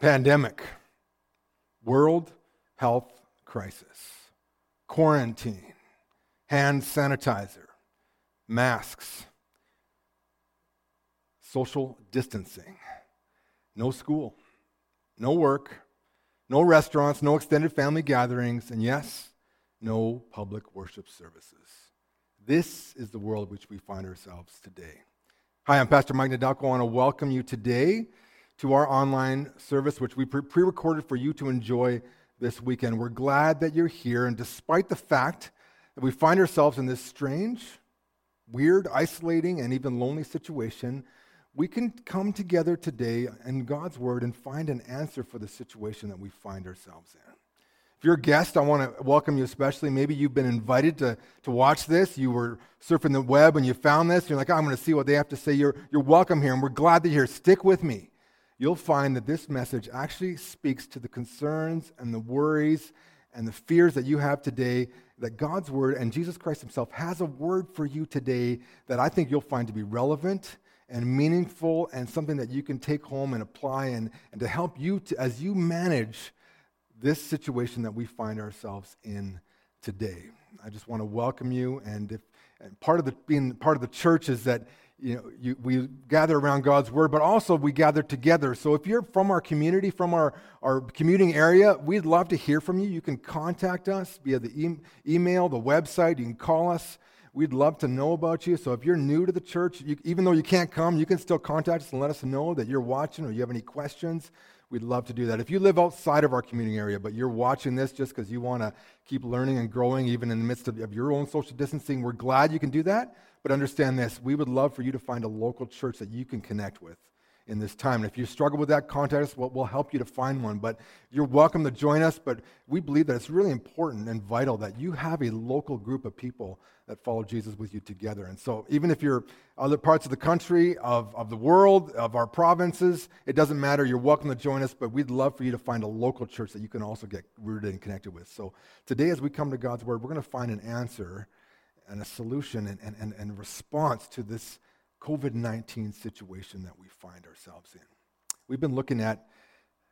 Pandemic, world health crisis, quarantine, hand sanitizer, masks, social distancing, no school, no work, no restaurants, no extended family gatherings, and yes, no public worship services. This is the world which we find ourselves today. Hi, I'm Pastor Mike Nadalko. I want to welcome you today to our online service, which we pre recorded for you to enjoy this weekend. We're glad that you're here, and despite the fact that we find ourselves in this strange, weird, isolating, and even lonely situation, we can come together today in God's Word and find an answer for the situation that we find ourselves in. If you're a guest, I want to welcome you especially. Maybe you've been invited to, to watch this. You were surfing the web and you found this. You're like, oh, I'm going to see what they have to say. You're, you're welcome here, and we're glad that you're here. Stick with me. You'll find that this message actually speaks to the concerns and the worries and the fears that you have today. That God's Word and Jesus Christ Himself has a word for you today that I think you'll find to be relevant and meaningful and something that you can take home and apply and, and to help you to, as you manage this situation that we find ourselves in today. I just want to welcome you. And if and part of the being part of the church is that you know you, we gather around God's word, but also we gather together. So if you're from our community, from our, our commuting area, we'd love to hear from you. You can contact us via the e- email, the website. You can call us. We'd love to know about you. So if you're new to the church, you, even though you can't come, you can still contact us and let us know that you're watching or you have any questions. We'd love to do that. If you live outside of our commuting area, but you're watching this just because you want to keep learning and growing, even in the midst of, of your own social distancing, we're glad you can do that. But understand this we would love for you to find a local church that you can connect with in this time. And if you struggle with that, contact us. We'll, we'll help you to find one. But you're welcome to join us. But we believe that it's really important and vital that you have a local group of people that follow Jesus with you together. And so, even if you're other parts of the country, of, of the world, of our provinces, it doesn't matter. You're welcome to join us. But we'd love for you to find a local church that you can also get rooted and connected with. So, today, as we come to God's Word, we're going to find an answer and a solution and, and, and, and response to this COVID 19 situation that we find ourselves in. We've been looking at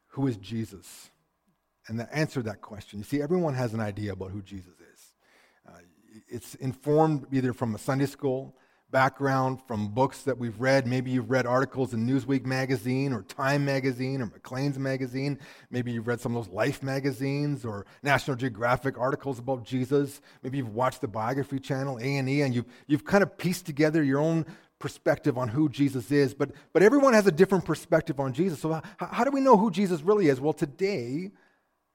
who is Jesus and the answer that question. You see, everyone has an idea about who Jesus is. Uh, it's informed either from a Sunday school background, from books that we've read. Maybe you've read articles in Newsweek magazine or Time magazine or Maclean's magazine. Maybe you've read some of those Life magazines or National Geographic articles about Jesus. Maybe you've watched the Biography Channel, A&E, and you've, you've kind of pieced together your own perspective on who Jesus is, but, but everyone has a different perspective on Jesus. So, how, how do we know who Jesus really is? Well, today,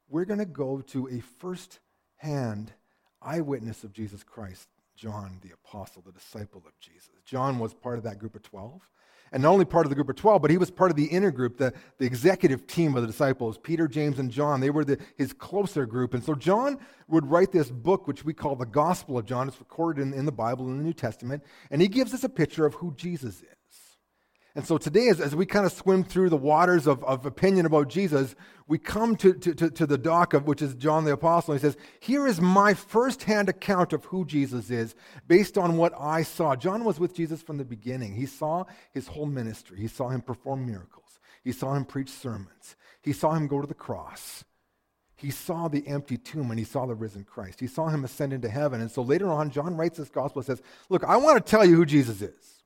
we're going to go to a first hand eyewitness of Jesus Christ, John the Apostle, the disciple of Jesus. John was part of that group of 12 and not only part of the group of 12, but he was part of the inner group, the, the executive team of the disciples, Peter, James, and John. They were the, his closer group. And so John would write this book, which we call the Gospel of John. It's recorded in, in the Bible, in the New Testament. And he gives us a picture of who Jesus is. And so today, as, as we kind of swim through the waters of, of opinion about Jesus, we come to, to, to, to the dock of which is John the Apostle. He says, Here is my firsthand account of who Jesus is based on what I saw. John was with Jesus from the beginning. He saw his whole ministry, he saw him perform miracles, he saw him preach sermons, he saw him go to the cross. He saw the empty tomb and he saw the risen Christ. He saw him ascend into heaven. And so later on, John writes this gospel and says, Look, I want to tell you who Jesus is.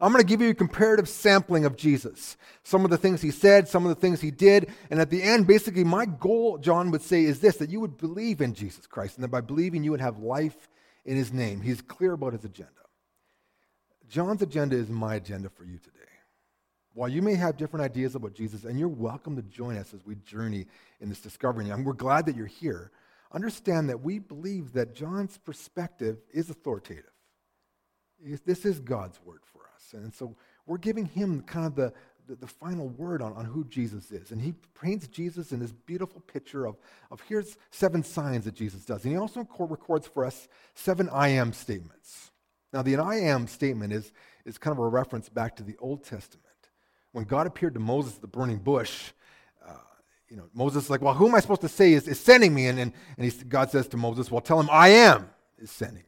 I'm going to give you a comparative sampling of Jesus. Some of the things he said, some of the things he did. And at the end, basically, my goal, John would say, is this that you would believe in Jesus Christ, and that by believing, you would have life in his name. He's clear about his agenda. John's agenda is my agenda for you today. While you may have different ideas about Jesus, and you're welcome to join us as we journey in this discovery, and we're glad that you're here, understand that we believe that John's perspective is authoritative. This is God's word for And so we're giving him kind of the, the, the, final word on, on who Jesus is. And he paints Jesus in this beautiful picture of, of here's seven signs that Jesus does. And he also records for us seven I am statements. Now, the I am statement is, is kind of a reference back to the Old Testament. When God appeared to Moses at the burning bush, uh, you know, Moses is like, well, who am I supposed to say is, is sending me? And, and, and he, God says to Moses, well, tell him I am is sending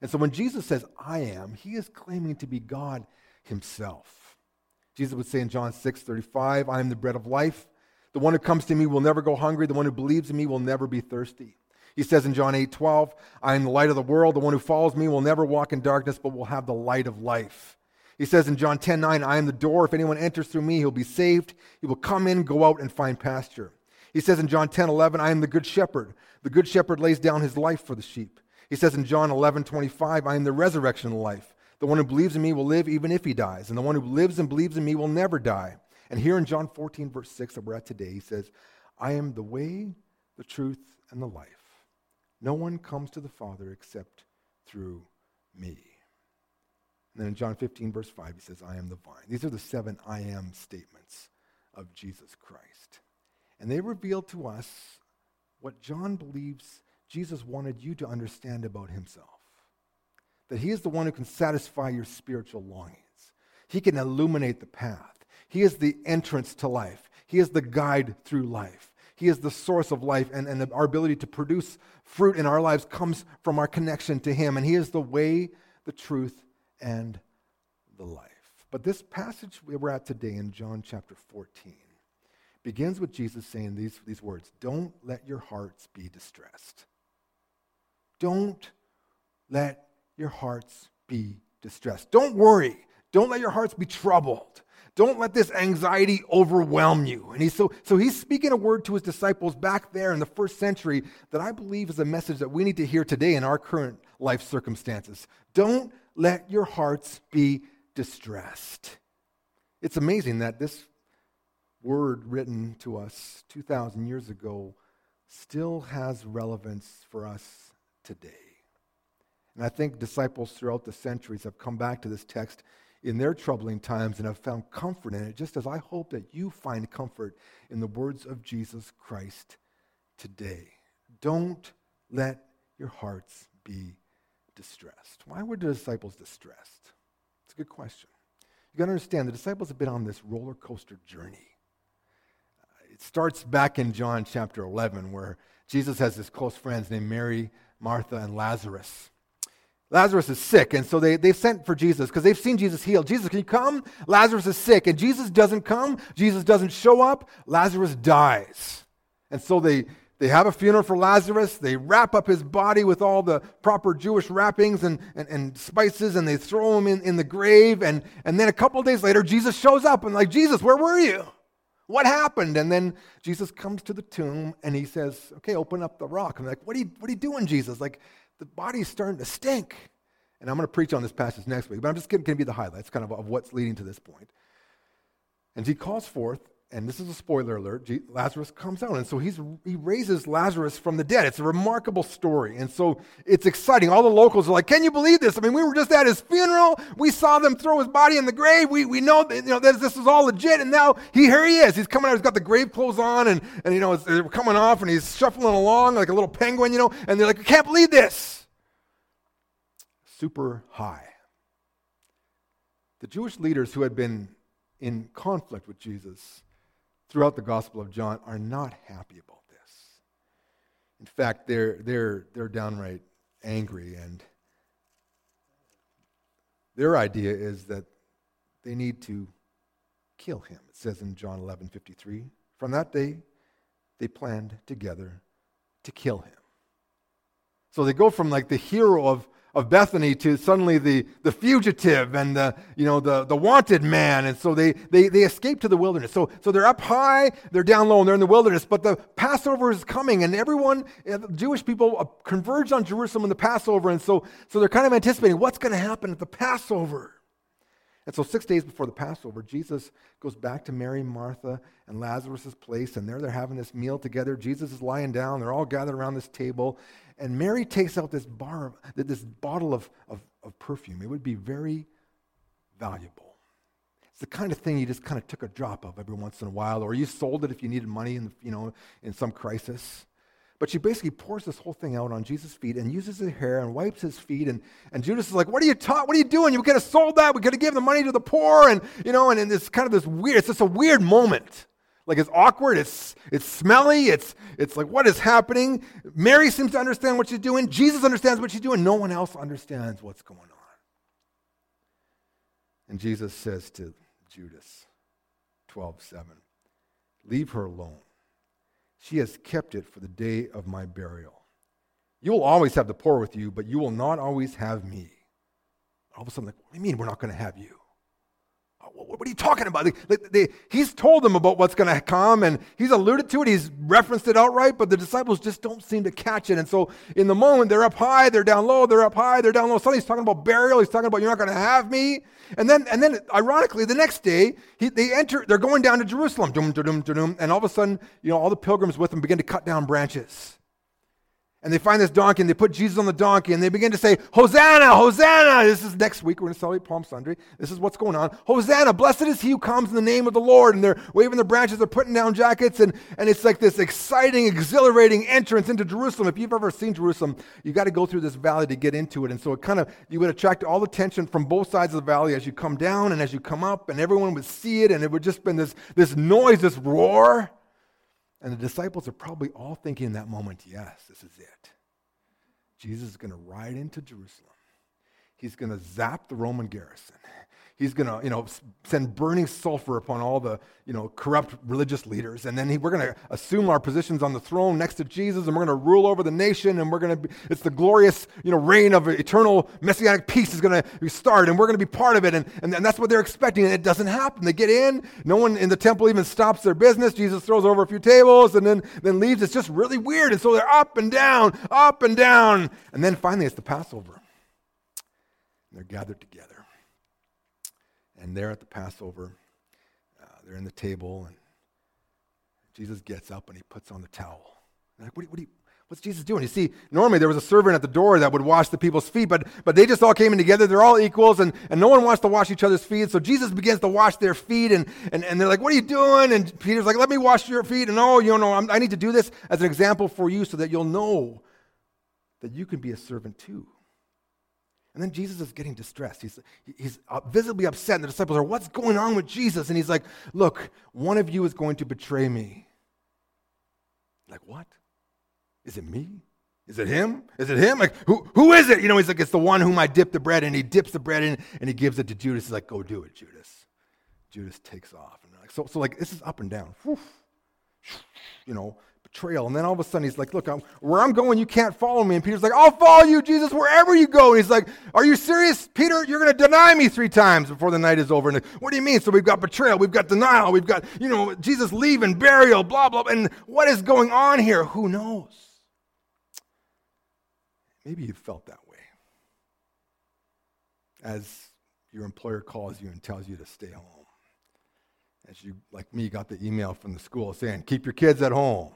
and so when Jesus says, I am, he is claiming to be God himself. Jesus would say in John 6 35, I am the bread of life. The one who comes to me will never go hungry. The one who believes in me will never be thirsty. He says in John 8 12, I am the light of the world. The one who follows me will never walk in darkness, but will have the light of life. He says in John 10 9, I am the door. If anyone enters through me, he'll be saved. He will come in, go out, and find pasture. He says in John 10 11, I am the good shepherd. The good shepherd lays down his life for the sheep. He says in John 11 25, I am the resurrection of life. The one who believes in me will live even if he dies, and the one who lives and believes in me will never die. And here in John 14, verse 6, that we're at today, he says, I am the way, the truth, and the life. No one comes to the Father except through me. And then in John 15, verse 5, he says, I am the vine. These are the seven I am statements of Jesus Christ. And they reveal to us what John believes Jesus wanted you to understand about himself that he is the one who can satisfy your spiritual longings, he can illuminate the path, he is the entrance to life, he is the guide through life. He is the source of life, and, and our ability to produce fruit in our lives comes from our connection to Him. And He is the way, the truth, and the life. But this passage we're at today in John chapter 14 begins with Jesus saying these, these words Don't let your hearts be distressed. Don't let your hearts be distressed. Don't worry. Don't let your hearts be troubled. Don't let this anxiety overwhelm you. And he's so, so he's speaking a word to his disciples back there in the first century that I believe is a message that we need to hear today in our current life circumstances. Don't let your hearts be distressed. It's amazing that this word written to us 2,000 years ago still has relevance for us today. And I think disciples throughout the centuries have come back to this text in their troubling times and have found comfort in it, just as I hope that you find comfort in the words of Jesus Christ today. Don't let your hearts be distressed. Why were the disciples distressed? It's a good question. You got to understand, the disciples have been on this roller coaster journey. It starts back in John chapter 11, where Jesus has his close friends named Mary, Martha, and Lazarus. Lazarus is sick, and so they, they've sent for Jesus because they've seen Jesus heal. Jesus, can you come? Lazarus is sick, and Jesus doesn't come. Jesus doesn't show up. Lazarus dies. And so they, they have a funeral for Lazarus. They wrap up his body with all the proper Jewish wrappings and, and, and spices, and they throw him in, in the grave. And, and then a couple of days later, Jesus shows up and, like, Jesus, where were you? What happened? And then Jesus comes to the tomb and he says, Okay, open up the rock. I'm like, What are you, what are you doing, Jesus? Like, the body's starting to stink. And I'm going to preach on this passage next week, but I'm just going to give you the highlights kind of of what's leading to this point. And he calls forth, and this is a spoiler alert, Lazarus comes out. And so he's, he raises Lazarus from the dead. It's a remarkable story. And so it's exciting. All the locals are like, Can you believe this? I mean, we were just at his funeral. We saw them throw his body in the grave. We, we know, that, you know this, this is all legit. And now he, here he is. He's coming out. He's got the grave clothes on, and, and you know, they're coming off, and he's shuffling along like a little penguin, you know. And they're like, I can't believe this super high. The Jewish leaders who had been in conflict with Jesus throughout the Gospel of John are not happy about this. In fact, they're, they're, they're downright angry, and their idea is that they need to kill him. It says in John 11 53. From that day, they planned together to kill him. So they go from like the hero of of Bethany to suddenly the, the fugitive and the, you know, the, the wanted man. And so they, they, they escape to the wilderness. So, so they're up high, they're down low, and they're in the wilderness. But the Passover is coming, and everyone, uh, Jewish people, uh, converge on Jerusalem in the Passover. And so, so they're kind of anticipating what's going to happen at the Passover. And so, six days before the Passover, Jesus goes back to Mary, Martha, and Lazarus' place, and there they're having this meal together. Jesus is lying down. They're all gathered around this table, and Mary takes out this, bar, this bottle of, of, of perfume. It would be very valuable. It's the kind of thing you just kind of took a drop of every once in a while, or you sold it if you needed money in, you know, in some crisis. But she basically pours this whole thing out on Jesus' feet and uses her hair and wipes his feet. And, and Judas is like, What are you taught? What are you doing? You could have sold that. We could have given the money to the poor. And, you know, and, and it's kind of this weird, it's just a weird moment. Like it's awkward, it's, it's smelly, it's, it's like, what is happening? Mary seems to understand what she's doing. Jesus understands what she's doing. No one else understands what's going on. And Jesus says to Judas, 12 7, leave her alone. She has kept it for the day of my burial. You will always have the poor with you, but you will not always have me. All of a sudden, like, what do you mean we're not going to have you? What are you talking about? They, he's told them about what's going to come and he's alluded to it. He's referenced it outright, but the disciples just don't seem to catch it. And so in the moment, they're up high, they're down low, they're up high, they're down low. Suddenly he's talking about burial. He's talking about you're not going to have me. And then, and then ironically, the next day, he, they enter, they're going down to Jerusalem. Dum, dum, dum, and all of a sudden, you know, all the pilgrims with them begin to cut down branches. And they find this donkey and they put Jesus on the donkey and they begin to say, Hosanna, Hosanna. This is next week. We're going to celebrate Palm Sunday. This is what's going on. Hosanna, blessed is he who comes in the name of the Lord. And they're waving their branches, they're putting down jackets. And, and it's like this exciting, exhilarating entrance into Jerusalem. If you've ever seen Jerusalem, you got to go through this valley to get into it. And so it kind of, you would attract all the attention from both sides of the valley as you come down and as you come up. And everyone would see it. And it would just been this, this noise, this roar. And the disciples are probably all thinking in that moment, yes, this is it. Jesus is going to ride into Jerusalem. He's going to zap the Roman garrison. He's going to, you know, send burning sulfur upon all the, you know, corrupt religious leaders. And then he, we're going to assume our positions on the throne next to Jesus, and we're going to rule over the nation, and we're going to, be, it's the glorious, you know, reign of eternal messianic peace is going to start, and we're going to be part of it. And, and, and that's what they're expecting, and it doesn't happen. They get in, no one in the temple even stops their business. Jesus throws over a few tables and then, then leaves. It's just really weird. And so they're up and down, up and down. And then finally, it's the Passover. They're gathered together. And there at the Passover, uh, they're in the table, and Jesus gets up and he puts on the towel. like, what, what what's Jesus doing? You see, normally there was a servant at the door that would wash the people's feet, but, but they just all came in together. They're all equals, and, and no one wants to wash each other's feet. So Jesus begins to wash their feet, and, and, and they're like, What are you doing? And Peter's like, Let me wash your feet. And oh, you know, I'm, I need to do this as an example for you so that you'll know that you can be a servant too. And then Jesus is getting distressed. He's, he's visibly upset. And the disciples are, What's going on with Jesus? And he's like, Look, one of you is going to betray me. Like, what? Is it me? Is it him? Is it him? Like, who, who is it? You know, he's like, It's the one whom I dipped the bread in. He dips the bread in and he gives it to Judas. He's like, Go do it, Judas. Judas takes off. And like, so, so, like, this is up and down. You know, trail. And then all of a sudden he's like, Look, I'm, where I'm going, you can't follow me. And Peter's like, I'll follow you, Jesus, wherever you go. And he's like, Are you serious, Peter? You're going to deny me three times before the night is over. And what do you mean? So we've got betrayal, we've got denial, we've got, you know, Jesus leaving, burial, blah, blah. And what is going on here? Who knows? Maybe you felt that way. As your employer calls you and tells you to stay home. As you, like me, got the email from the school saying, Keep your kids at home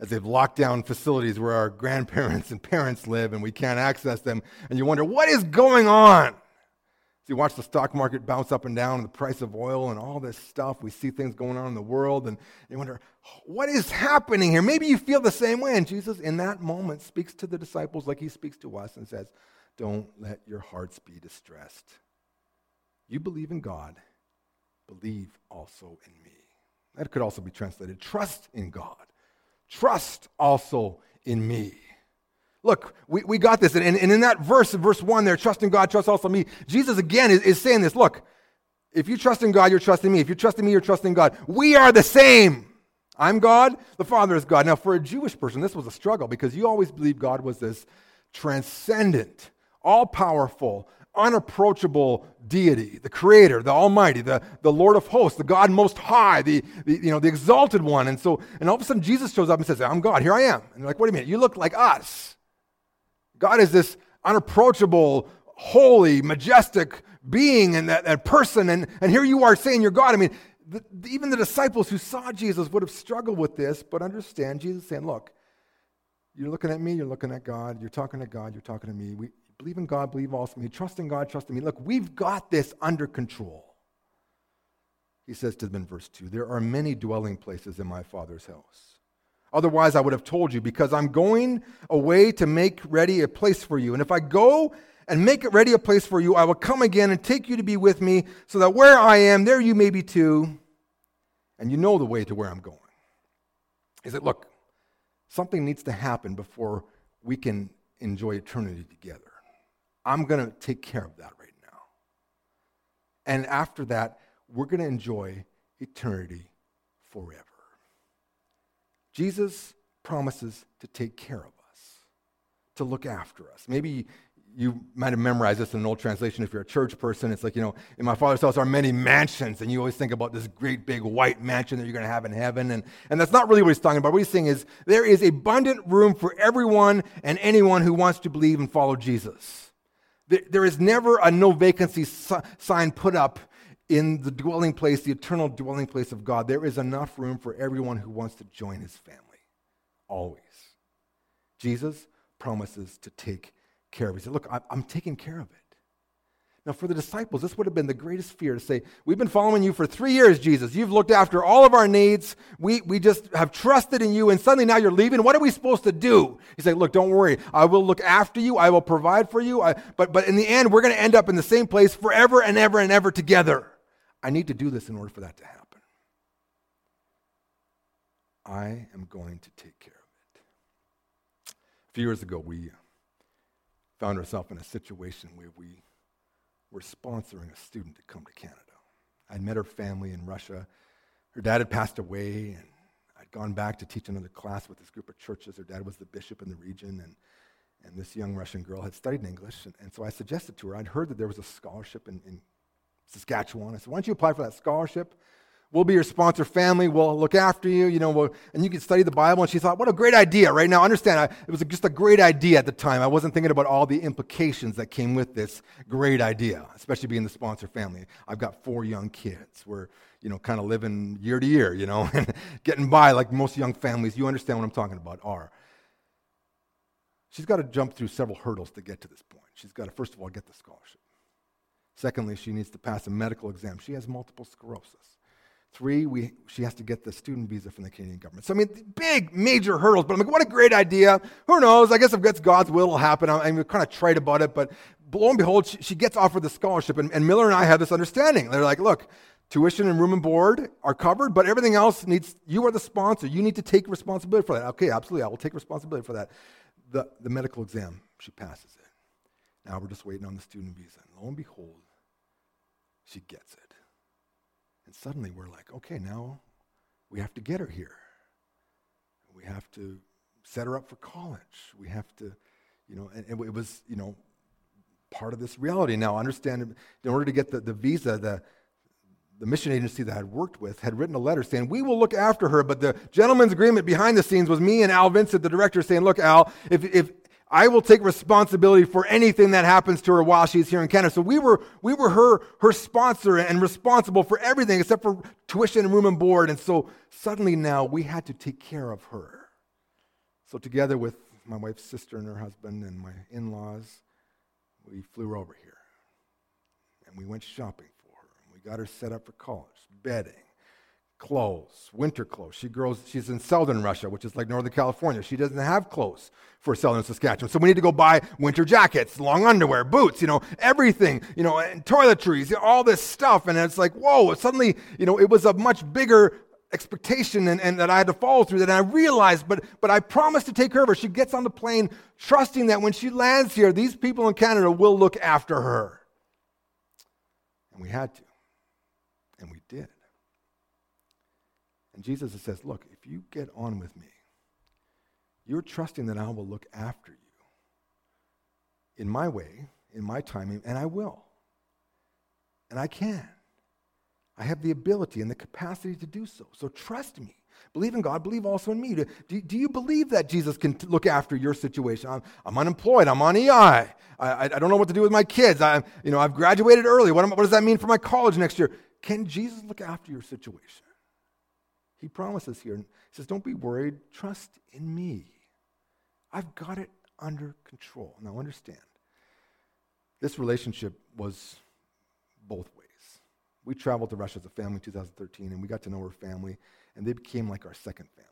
as they've locked down facilities where our grandparents and parents live and we can't access them. And you wonder, what is going on? So you watch the stock market bounce up and down, and the price of oil and all this stuff. We see things going on in the world, and you wonder, what is happening here? Maybe you feel the same way. And Jesus, in that moment, speaks to the disciples like he speaks to us and says, Don't let your hearts be distressed. You believe in God, believe also in me. That could also be translated trust in God trust also in me. Look, we, we got this. And, and in that verse, verse 1 there, trust in God, trust also me, Jesus again is, is saying this. Look, if you trust in God, you're trusting me. If you're trusting me, you're trusting God. We are the same. I'm God, the Father is God. Now, for a Jewish person, this was a struggle because you always believed God was this transcendent, all powerful, unapproachable deity, the creator, the almighty, the, the Lord of hosts, the God most high, the, the, you know, the exalted one. And so, and all of a sudden Jesus shows up and says, I'm God, here I am. And they're like, wait a minute, you look like us. God is this unapproachable, holy, majestic being and that, that person. And, and here you are saying you're God. I mean, the, even the disciples who saw Jesus would have struggled with this, but understand Jesus saying, look, you're looking at me, you're looking at God, you're talking to God, you're talking to me. We, believe in God, believe also in me. Trust in God, trust in me. Look, we've got this under control. He says to them in verse 2 There are many dwelling places in my Father's house. Otherwise, I would have told you, because I'm going away to make ready a place for you. And if I go and make it ready a place for you, I will come again and take you to be with me, so that where I am, there you may be too. And you know the way to where I'm going. He said, Look, something needs to happen before we can enjoy eternity together. I'm going to take care of that right now. And after that, we're going to enjoy eternity forever. Jesus promises to take care of us, to look after us. Maybe you might have memorized this in an old translation if you're a church person. It's like, you know, in my father's house are many mansions, and you always think about this great big white mansion that you're going to have in heaven. And, and that's not really what he's talking about. What he's saying is there is abundant room for everyone and anyone who wants to believe and follow Jesus. There, is never a no vacancy sign put up in the dwelling place, the eternal dwelling place of God. There is enough room for everyone who wants to join his family. Always. Jesus promises to take care of. He said, Look, I'm taking care of it. Now, for the disciples, this would have been the greatest fear to say, We've been following you for three years, Jesus. You've looked after all of our needs. We, we just have trusted in you, and suddenly now you're leaving. What are we supposed to do? He said, Look, don't worry. I will look after you. I will provide for you. I, but, but in the end, we're going to end up in the same place forever and ever and ever together. I need to do this in order for that to happen. I am going to take care of it. A few years ago, we found ourselves in a situation where we were sponsoring a student to come to Canada. I'd met her family in Russia. Her dad had passed away, and I'd gone back to teach another class with this group of churches. Her dad was the bishop in the region, and, and this young Russian girl had studied English. And, and so I suggested to her, I'd heard that there was a scholarship in, in Saskatchewan. I said, Why don't you apply for that scholarship? We'll be your sponsor family. We'll look after you, you know, we'll, and you can study the Bible. And she thought, what a great idea, right? Now, understand, I, it was just a great idea at the time. I wasn't thinking about all the implications that came with this great idea, especially being the sponsor family. I've got four young kids. We're, you know, kind of living year to year, you know, and getting by like most young families, you understand what I'm talking about, are. She's got to jump through several hurdles to get to this point. She's got to, first of all, get the scholarship. Secondly, she needs to pass a medical exam. She has multiple sclerosis. Three, we, she has to get the student visa from the Canadian government. So, I mean, big, major hurdles. But I'm like, what a great idea. Who knows? I guess if it's God's will, it'll happen. I'm, I'm kind of trite about it. But lo and behold, she, she gets offered the scholarship. And, and Miller and I have this understanding. They're like, look, tuition and room and board are covered, but everything else needs, you are the sponsor. You need to take responsibility for that. Okay, absolutely. I will take responsibility for that. The, the medical exam, she passes it. Now we're just waiting on the student visa. And lo and behold, she gets it. And suddenly we're like, okay, now we have to get her here. We have to set her up for college. We have to, you know, and, and it was, you know, part of this reality. Now, understand, in order to get the, the visa, the, the mission agency that I had worked with had written a letter saying, We will look after her. But the gentleman's agreement behind the scenes was me and Al Vincent, the director, saying, Look, Al, if, if, I will take responsibility for anything that happens to her while she's here in Canada. So we were, we were her, her sponsor and responsible for everything except for tuition and room and board. And so suddenly now we had to take care of her. So together with my wife's sister and her husband and my in-laws, we flew over here. And we went shopping for her. And we got her set up for college, bedding, clothes, winter clothes. She grows, she's in southern Russia, which is like Northern California. She doesn't have clothes for southern Saskatchewan. So we need to go buy winter jackets, long underwear, boots, you know, everything, you know, and toiletries, all this stuff. And it's like, whoa, suddenly, you know, it was a much bigger expectation and, and that I had to follow through that. I realized, but, but I promised to take care of her. She gets on the plane trusting that when she lands here, these people in Canada will look after her. And we had to. And we did. And Jesus says, Look, if you get on with me, you're trusting that I will look after you in my way, in my timing, and I will. And I can. I have the ability and the capacity to do so. So trust me. Believe in God, believe also in me. Do, do you believe that Jesus can t- look after your situation? I'm, I'm unemployed, I'm on EI. I, I, I, don't know what to do with my kids. I, you know, I've graduated early. What, am, what does that mean for my college next year? Can Jesus look after your situation? He promises here. He says, Don't be worried. Trust in me. I've got it under control. Now, understand, this relationship was both ways. We traveled to Russia as a family in 2013, and we got to know her family, and they became like our second family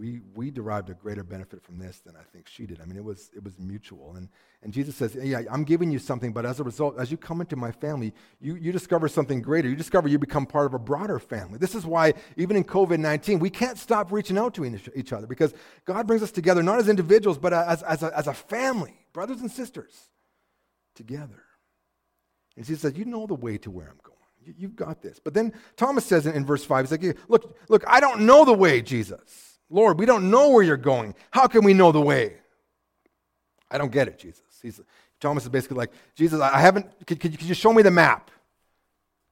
we, we derived a greater benefit from this than I think she did. I mean, it was, it was mutual. And, and Jesus says, Yeah, I'm giving you something, but as a result, as you come into my family, you, you discover something greater. You discover you become part of a broader family. This is why, even in COVID 19, we can't stop reaching out to each other because God brings us together, not as individuals, but as, as, a, as a family, brothers and sisters, together. And Jesus says, You know the way to where I'm going. You've got this. But then Thomas says in, in verse 5, he's like, look, look, I don't know the way, Jesus. Lord, we don't know where you're going. How can we know the way? I don't get it, Jesus. He's, Thomas is basically like, Jesus, I haven't, could, could, could you show me the map?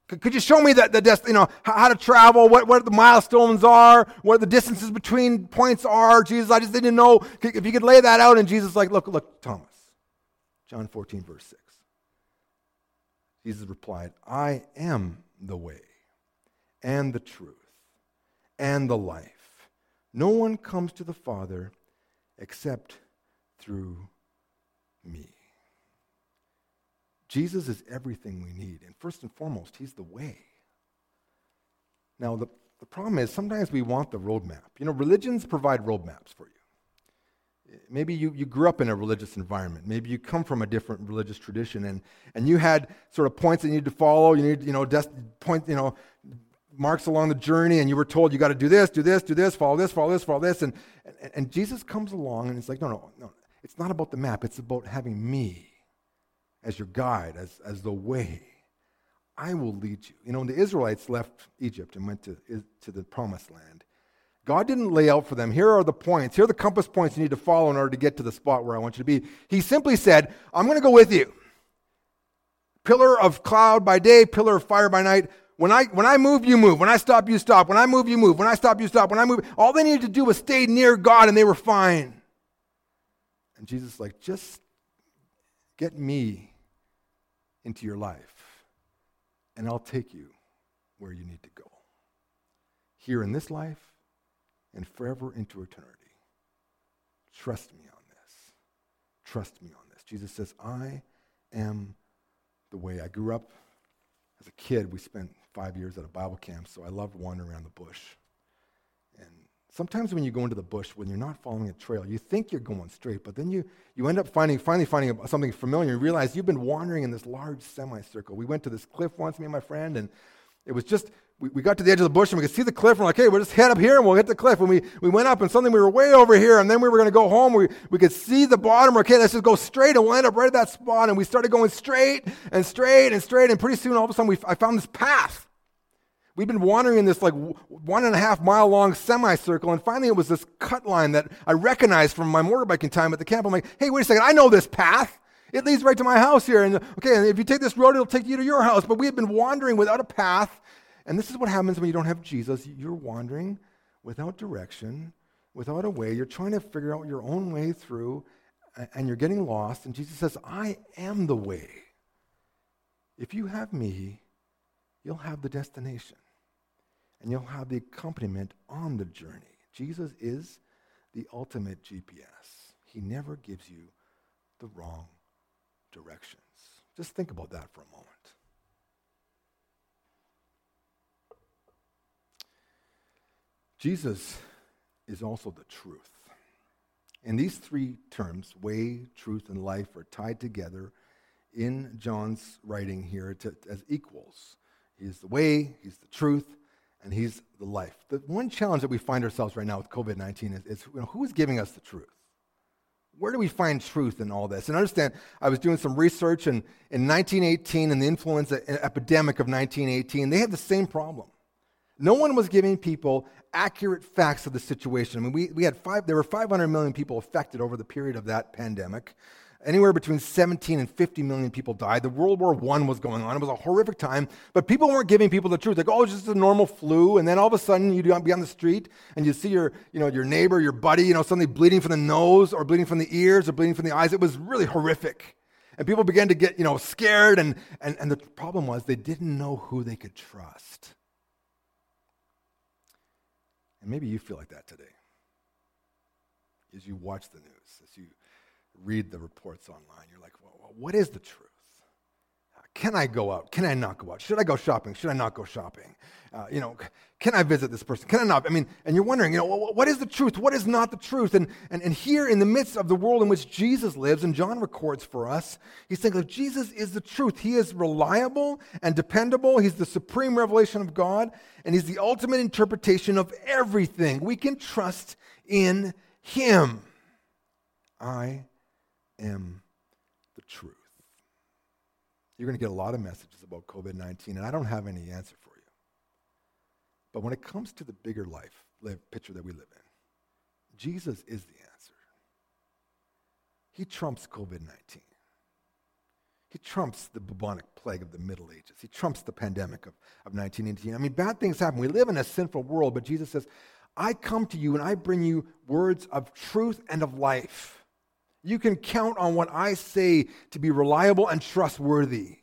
Could, could you show me the, the you know, how, how, to travel, what, what the milestones are, what the distances between points are? Jesus, I just didn't know. If you could lay that out, and Jesus like, look, look, Thomas. John 14, verse 6. Jesus replied, I am the way and the truth and the life. No one comes to the Father except through me. Jesus is everything we need. And first and foremost, He's the way. Now, the, the problem is sometimes we want the roadmap. You know, religions provide roadmaps for you. Maybe you, you grew up in a religious environment. Maybe you come from a different religious tradition and, and you had sort of points that you need to follow. You need, you know, point, you know, marks along the journey, and you were told you got to do this, do this, do this, follow this, follow this, follow this. And, and, and Jesus comes along and he's like, no, no, no. It's not about the map. It's about having me as your guide, as, as the way. I will lead you. You know, when the Israelites left Egypt and went to, to the promised land, God didn't lay out for them, here are the points, here are the compass points you need to follow in order to get to the spot where I want you to be. He simply said, I'm going to go with you. Pillar of cloud by day, pillar of fire by night. When I, when I move, you move. When I stop, you stop. When I move, you move. When I stop, you stop. When I move, all they needed to do was stay near God and they were fine. And Jesus is like, just get me into your life and I'll take you where you need to go. Here in this life and forever into eternity. Trust me on this. Trust me on this. Jesus says, I am the way. I grew up as a kid. We spent five years at a Bible camp, so I loved wandering around the bush. And sometimes when you go into the bush, when you're not following a trail, you think you're going straight, but then you, you end up finding, finally finding something familiar and realize you've been wandering in this large semicircle. We went to this cliff once, me and my friend, and it was just we, we got to the edge of the bush and we could see the cliff. And we're like, hey, we'll just head up here and we'll hit the cliff. And we, we went up and suddenly we were way over here. And then we were going to go home. We, we could see the bottom. We're, Okay, let's just go straight. And we'll end up right at that spot. And we started going straight and straight and straight. And pretty soon, all of a sudden, we, I found this path. We'd been wandering in this like one and a half mile long semicircle, and finally it was this cut line that I recognized from my motorbiking time at the camp. I'm like, hey, wait a second, I know this path. It leads right to my house here. And okay, and if you take this road, it'll take you to your house. But we had been wandering without a path and this is what happens when you don't have Jesus. You're wandering without direction, without a way. You're trying to figure out your own way through, and you're getting lost. And Jesus says, I am the way. If you have me, you'll have the destination, and you'll have the accompaniment on the journey. Jesus is the ultimate GPS. He never gives you the wrong directions. Just think about that for a moment. Jesus is also the truth. And these three terms, way, truth, and life, are tied together in John's writing here to, as equals. He's the way, he's the truth, and he's the life. The one challenge that we find ourselves right now with COVID 19 is, is you know, who is giving us the truth? Where do we find truth in all this? And understand, I was doing some research in, in 1918 and the influenza epidemic of 1918, they had the same problem. No one was giving people accurate facts of the situation. I mean, we, we had five, there were 500 million people affected over the period of that pandemic. Anywhere between 17 and 50 million people died. The World War I was going on. It was a horrific time, but people weren't giving people the truth. Like, oh, it's just a normal flu. And then all of a sudden, you'd be on the street and you see your, you know, your neighbor, your buddy, you know, suddenly bleeding from the nose or bleeding from the ears or bleeding from the eyes. It was really horrific. And people began to get, you know, scared. And, and, and the problem was they didn't know who they could trust. Maybe you feel like that today. As you watch the news, as you read the reports online, you're like, well, what is the truth? Can I go out? Can I not go out? Should I go shopping? Should I not go shopping? Uh, you know, can I visit this person? Can I not? I mean, and you're wondering, you know, what is the truth? What is not the truth? And, and, and here in the midst of the world in which Jesus lives, and John records for us, he's saying, like, Jesus is the truth. He is reliable and dependable. He's the supreme revelation of God, and he's the ultimate interpretation of everything. We can trust in him. I am the truth. You're going to get a lot of messages about COVID 19, and I don't have any answer for you. But when it comes to the bigger life, picture that we live in, Jesus is the answer. He trumps COVID 19. He trumps the bubonic plague of the Middle Ages. He trumps the pandemic of, of 1918. I mean, bad things happen. We live in a sinful world, but Jesus says, I come to you and I bring you words of truth and of life. You can count on what I say to be reliable and trustworthy.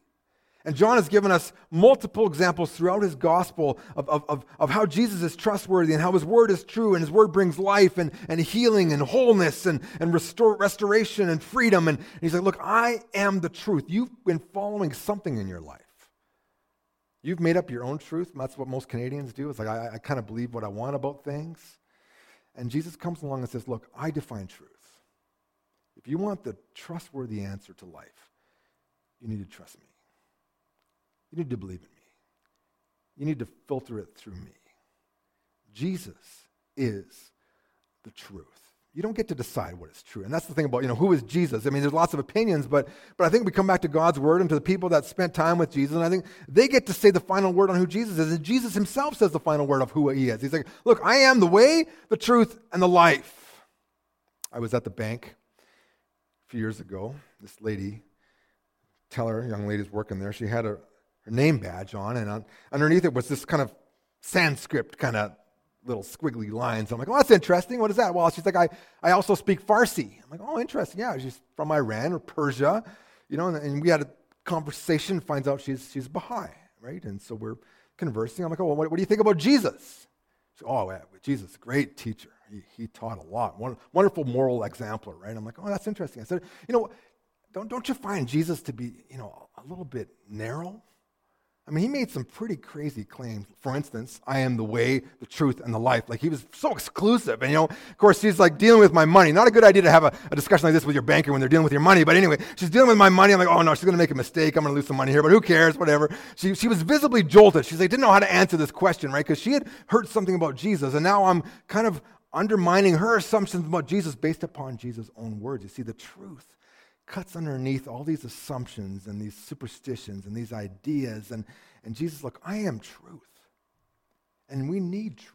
And John has given us multiple examples throughout his gospel of, of, of, of, how Jesus is trustworthy and how his word is true and his word brings life and, and healing and wholeness and, and restore, restoration and freedom. And, and he's like, Look, I am the truth. You've been following something in your life. You've made up your own truth. That's what most Canadians do. It's like, I, I kind of believe what I want about things. And Jesus comes along and says, Look, I define truth. If you want the trustworthy answer to life, you need to trust me. You need to believe in me. You need to filter it through me. Jesus is the truth. You don't get to decide what is true. And that's the thing about, you know, who is Jesus? I mean, there's lots of opinions, but, but I think we come back to God's word and to the people that spent time with Jesus, and I think they get to say the final word on who Jesus is. And Jesus himself says the final word of who he is. He's like, look, I am the way, the truth, and the life. I was at the bank a few years ago. This lady, teller, young lady's working there, she had a, her name badge on, and on, underneath it was this kind of Sanskrit kind of little squiggly lines. I'm like, oh, that's interesting. What is that? Well, she's like, I, I also speak Farsi. I'm like, oh, interesting. Yeah, she's from Iran or Persia, you know, and, and we had a conversation, finds out she's, she's Baha'i, right? And so we're conversing. I'm like, oh, well, what, what do you think about Jesus? She, oh, yeah, Jesus, great teacher. He, taught a lot. One, wonderful moral exemplar, right? I'm like, oh, that's interesting. I said, you know, don't, don't you find Jesus to be, you know, a little bit narrow? I mean, he made some pretty crazy claims. For instance, I am the way, the truth, and the life. Like, he was so exclusive. And, you know, of course, she's like dealing with my money. Not a good idea to have a, a discussion like this with your banker when they're dealing with your money. But anyway, she's dealing with my money. I'm like, oh, no, she's going to make a mistake. I'm going to lose some money here, but who cares? Whatever. She, she was visibly jolted. She's like, didn't know how to answer this question, right? Because she had heard something about Jesus. And now I'm kind of undermining her assumptions about Jesus based upon Jesus' own words. You see, the truth cuts underneath all these assumptions and these superstitions and these ideas. And, and Jesus, look, I am truth. And we need truth.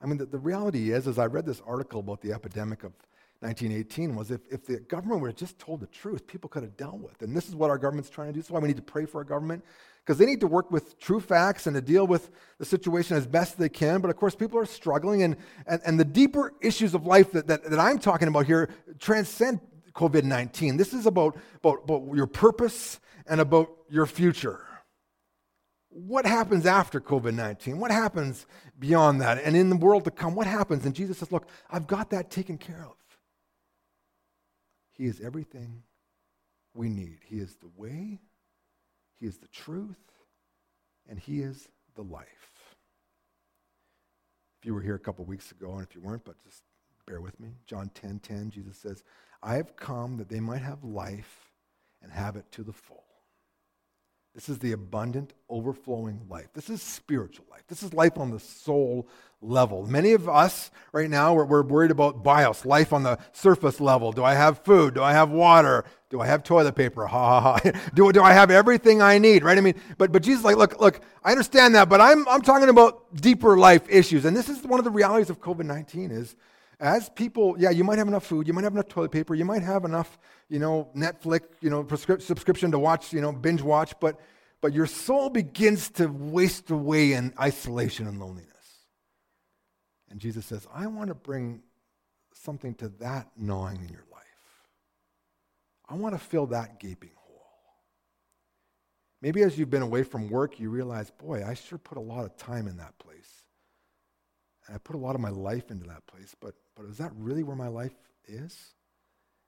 I mean, the, the reality is, as I read this article about the epidemic of 1918, was if, if the government have just told the truth, people could have dealt with. And this is what our government's trying to do. This is why we need to pray for our government, because they need to work with true facts and to deal with the situation as best they can. But of course, people are struggling, and, and, and the deeper issues of life that, that, that I'm talking about here transcend COVID 19. This is about, about, about your purpose and about your future. What happens after COVID 19? What happens beyond that? And in the world to come, what happens? And Jesus says, Look, I've got that taken care of. He is everything we need. He is the way, He is the truth, and He is the life. If you were here a couple weeks ago, and if you weren't, but just bear with me. John 10 10, Jesus says, I have come that they might have life and have it to the full. This is the abundant, overflowing life. This is spiritual life. This is life on the soul level. Many of us right now, we're, we're, worried about bios, life on the surface level. Do I have food? Do I have water? Do I have toilet paper? Ha ha ha. do, do I have everything I need? Right? I mean, but, but Jesus like, look, look, I understand that, but I'm, I'm talking about deeper life issues. And this is one of the realities of COVID 19 is as people, yeah, you might have enough food, you might have enough toilet paper, you might have enough, you know, Netflix, you know, subscription to watch, you know, binge watch, but, but your soul begins to waste away in isolation and loneliness. And Jesus says, I want to bring something to that gnawing in your life. I want to fill that gaping hole. Maybe as you've been away from work, you realize, boy, I sure put a lot of time in that place. And I put a lot of my life into that place, but but is that really where my life is?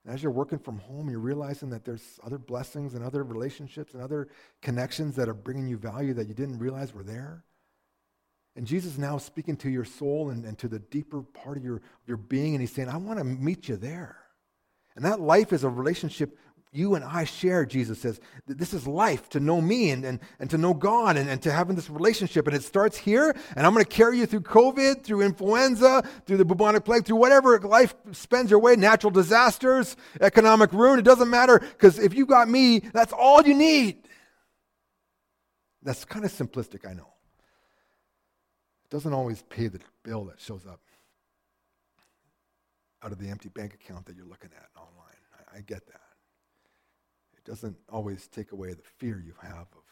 And as you're working from home, you're realizing that there's other blessings and other relationships and other connections that are bringing you value that you didn't realize were there. And Jesus is now speaking to your soul and, and to the deeper part of your, your being, and he's saying, I want to meet you there. And that life is a relationship you and I share, Jesus says. This is life, to know me and, and, and to know God and, and to having this relationship. And it starts here, and I'm going to carry you through COVID, through influenza, through the bubonic plague, through whatever life spends your way, natural disasters, economic ruin. It doesn't matter, because if you got me, that's all you need. That's kind of simplistic, I know. It doesn't always pay the bill that shows up out of the empty bank account that you're looking at online. I, I get that. Doesn't always take away the fear you have of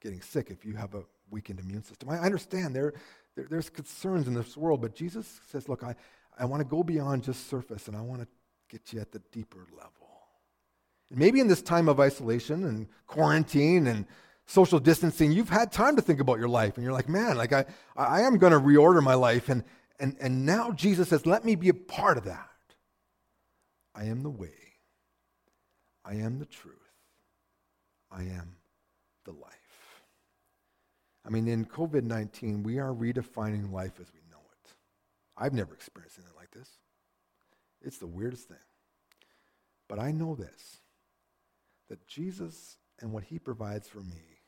getting sick if you have a weakened immune system. I understand there, there, there's concerns in this world, but Jesus says, look, I, I want to go beyond just surface and I want to get you at the deeper level. And maybe in this time of isolation and quarantine and social distancing, you've had time to think about your life and you're like, man, like I, I am going to reorder my life. And, and, and now Jesus says, let me be a part of that. I am the way. I am the truth. I am the life. I mean, in COVID 19, we are redefining life as we know it. I've never experienced anything like this. It's the weirdest thing. But I know this that Jesus and what he provides for me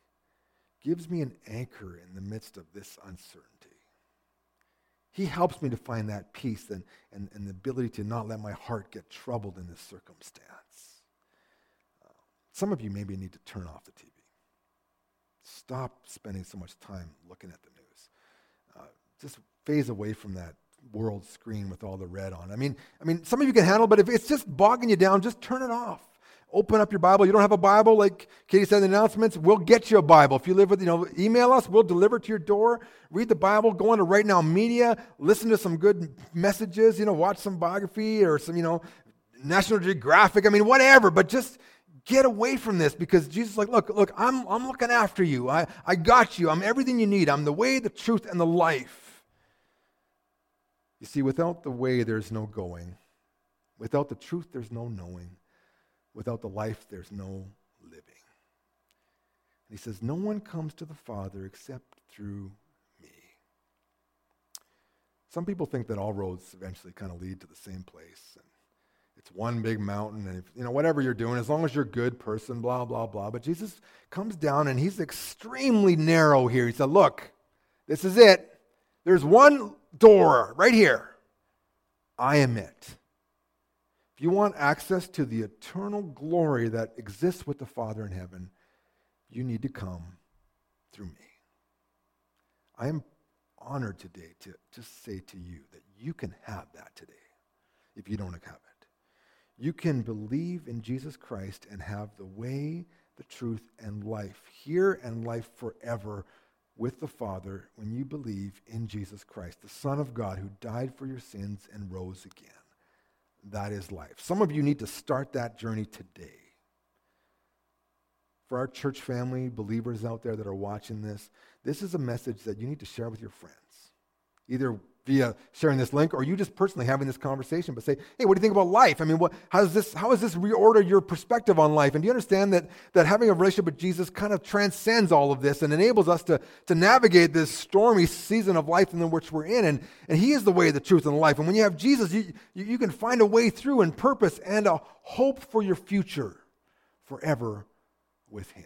gives me an anchor in the midst of this uncertainty. He helps me to find that peace and, and, and the ability to not let my heart get troubled in this circumstance. Some of you maybe need to turn off the TV. Stop spending so much time looking at the news. Uh, just phase away from that world screen with all the red on. I mean, I mean, some of you can handle, but if it's just bogging you down, just turn it off open up your Bible. You don't have a Bible, like Katie said in the announcements, we'll get you a Bible. If you live with, you know, email us, we'll deliver it to your door. Read the Bible, go into Right Now Media, listen to some good messages, you know, watch some biography or some, you know, National Geographic. I mean, whatever, but just get away from this because Jesus is like, look, look, I'm, I'm looking after you. I, I got you. I'm everything you need. I'm the way, the truth, and the life. You see, without the way, there's no going. Without the truth, there's no knowing. Without the life, there's no living. And he says, No one comes to the Father except through me. Some people think that all roads eventually kind of lead to the same place. And it's one big mountain, and if, you know, whatever you're doing, as long as you're a good person, blah, blah, blah. But Jesus comes down and he's extremely narrow here. He said, Look, this is it. There's one door right here. I am it. If you want access to the eternal glory that exists with the Father in heaven, you need to come through me. I am honored today to just say to you that you can have that today if you don't have it. You can believe in Jesus Christ and have the way, the truth, and life here and life forever with the Father when you believe in Jesus Christ, the Son of God who died for your sins and rose again that is life. Some of you need to start that journey today. For our church family, believers out there that are watching this, this is a message that you need to share with your friends. Either via sharing this link or you just personally having this conversation, but say, hey, what do you think about life? I mean, what, how, does this, how does this reorder your perspective on life? And do you understand that, that having a relationship with Jesus kind of transcends all of this and enables us to, to navigate this stormy season of life in which we're in? And, and He is the way, the truth, and the life. And when you have Jesus, you, you, you can find a way through and purpose and a hope for your future forever with Him.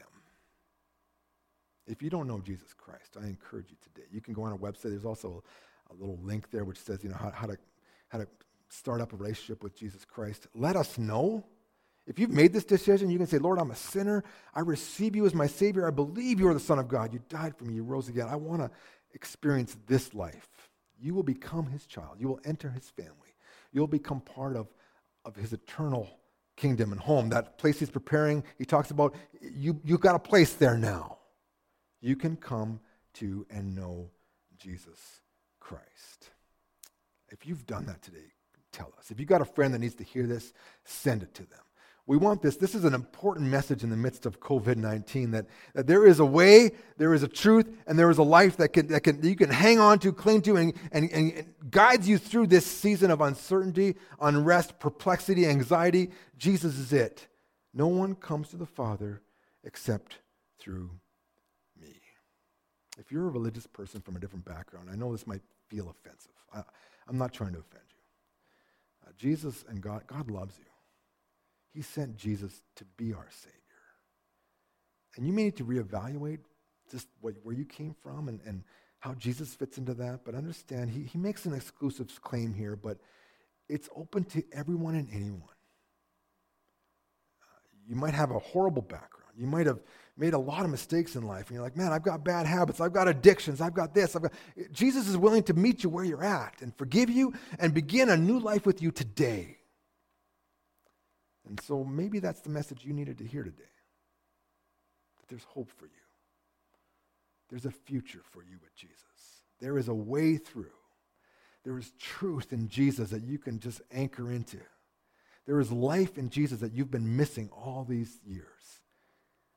If you don't know Jesus Christ, I encourage you today. You can go on our website. There's also a little link there which says, you know, how, how, to, how to start up a relationship with Jesus Christ. Let us know. If you've made this decision, you can say, Lord, I'm a sinner. I receive you as my Savior. I believe you are the Son of God. You died for me. You rose again. I want to experience this life. You will become his child. You will enter his family. You'll become part of, of his eternal kingdom and home. That place he's preparing, he talks about, you, you've got a place there now. You can come to and know Jesus Christ. If you've done that today, tell us. If you've got a friend that needs to hear this, send it to them. We want this. This is an important message in the midst of COVID 19 that, that there is a way, there is a truth, and there is a life that, can, that, can, that you can hang on to, cling to, and, and, and guides you through this season of uncertainty, unrest, perplexity, anxiety. Jesus is it. No one comes to the Father except through me. If you're a religious person from a different background, I know this might feel offensive. I, am not trying to offend you. Uh, Jesus and God, God loves you. He sent Jesus to be our Savior. And you may need to reevaluate just what, where you came from and, and how Jesus fits into that. But understand, he, he makes an exclusive claim here, but it's open to everyone and anyone. Uh, you might have a horrible background. You might have made a lot of mistakes in life, and you're like, man, I've got bad habits, I've got addictions, I've got this. I've got... Jesus is willing to meet you where you're at and forgive you and begin a new life with you today. And so maybe that's the message you needed to hear today that there's hope for you. There's a future for you with Jesus. There is a way through. There is truth in Jesus that you can just anchor into. There is life in Jesus that you've been missing all these years.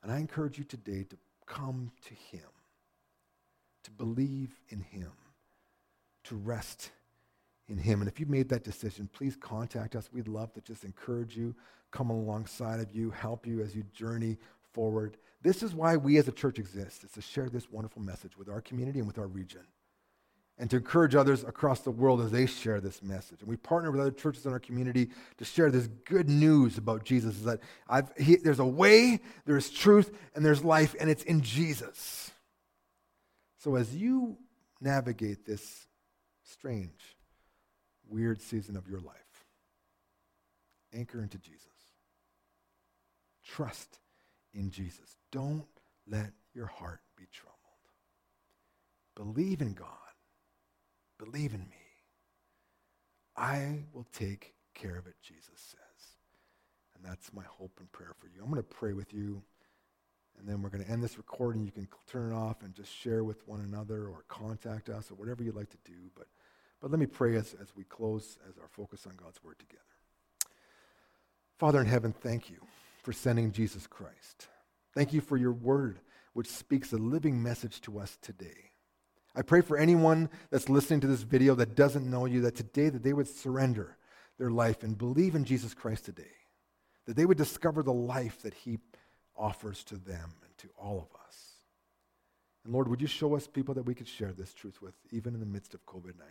And I encourage you today to come to Him, to believe in Him, to rest in Him. And if you've made that decision, please contact us. We'd love to just encourage you, come alongside of you, help you as you journey forward. This is why we as a church exist, is to share this wonderful message with our community and with our region. And to encourage others across the world as they share this message. And we partner with other churches in our community to share this good news about Jesus is that he, there's a way, there's truth, and there's life, and it's in Jesus. So as you navigate this strange, weird season of your life, anchor into Jesus. Trust in Jesus. Don't let your heart be troubled. Believe in God. Believe in me. I will take care of it, Jesus says. And that's my hope and prayer for you. I'm going to pray with you, and then we're going to end this recording. You can turn it off and just share with one another or contact us or whatever you'd like to do. But, but let me pray as, as we close as our focus on God's word together. Father in heaven, thank you for sending Jesus Christ. Thank you for your word, which speaks a living message to us today. I pray for anyone that's listening to this video that doesn't know you, that today that they would surrender their life and believe in Jesus Christ today. That they would discover the life that he offers to them and to all of us. And Lord, would you show us people that we could share this truth with, even in the midst of COVID 19?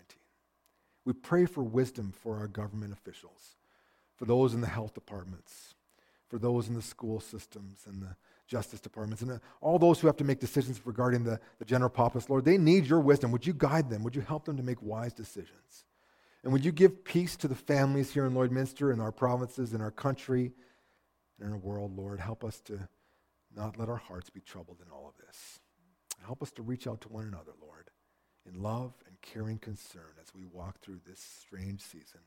We pray for wisdom for our government officials, for those in the health departments, for those in the school systems and the justice departments, and uh, all those who have to make decisions regarding the, the general populace, Lord, they need your wisdom. Would you guide them? Would you help them to make wise decisions? And would you give peace to the families here in Lloydminster, in our provinces, in our country, and in our world, Lord? Help us to not let our hearts be troubled in all of this. Help us to reach out to one another, Lord, in love and caring concern as we walk through this strange season.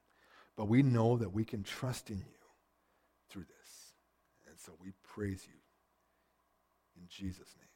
But we know that we can trust in you through this. And so we praise you in Jesus' name.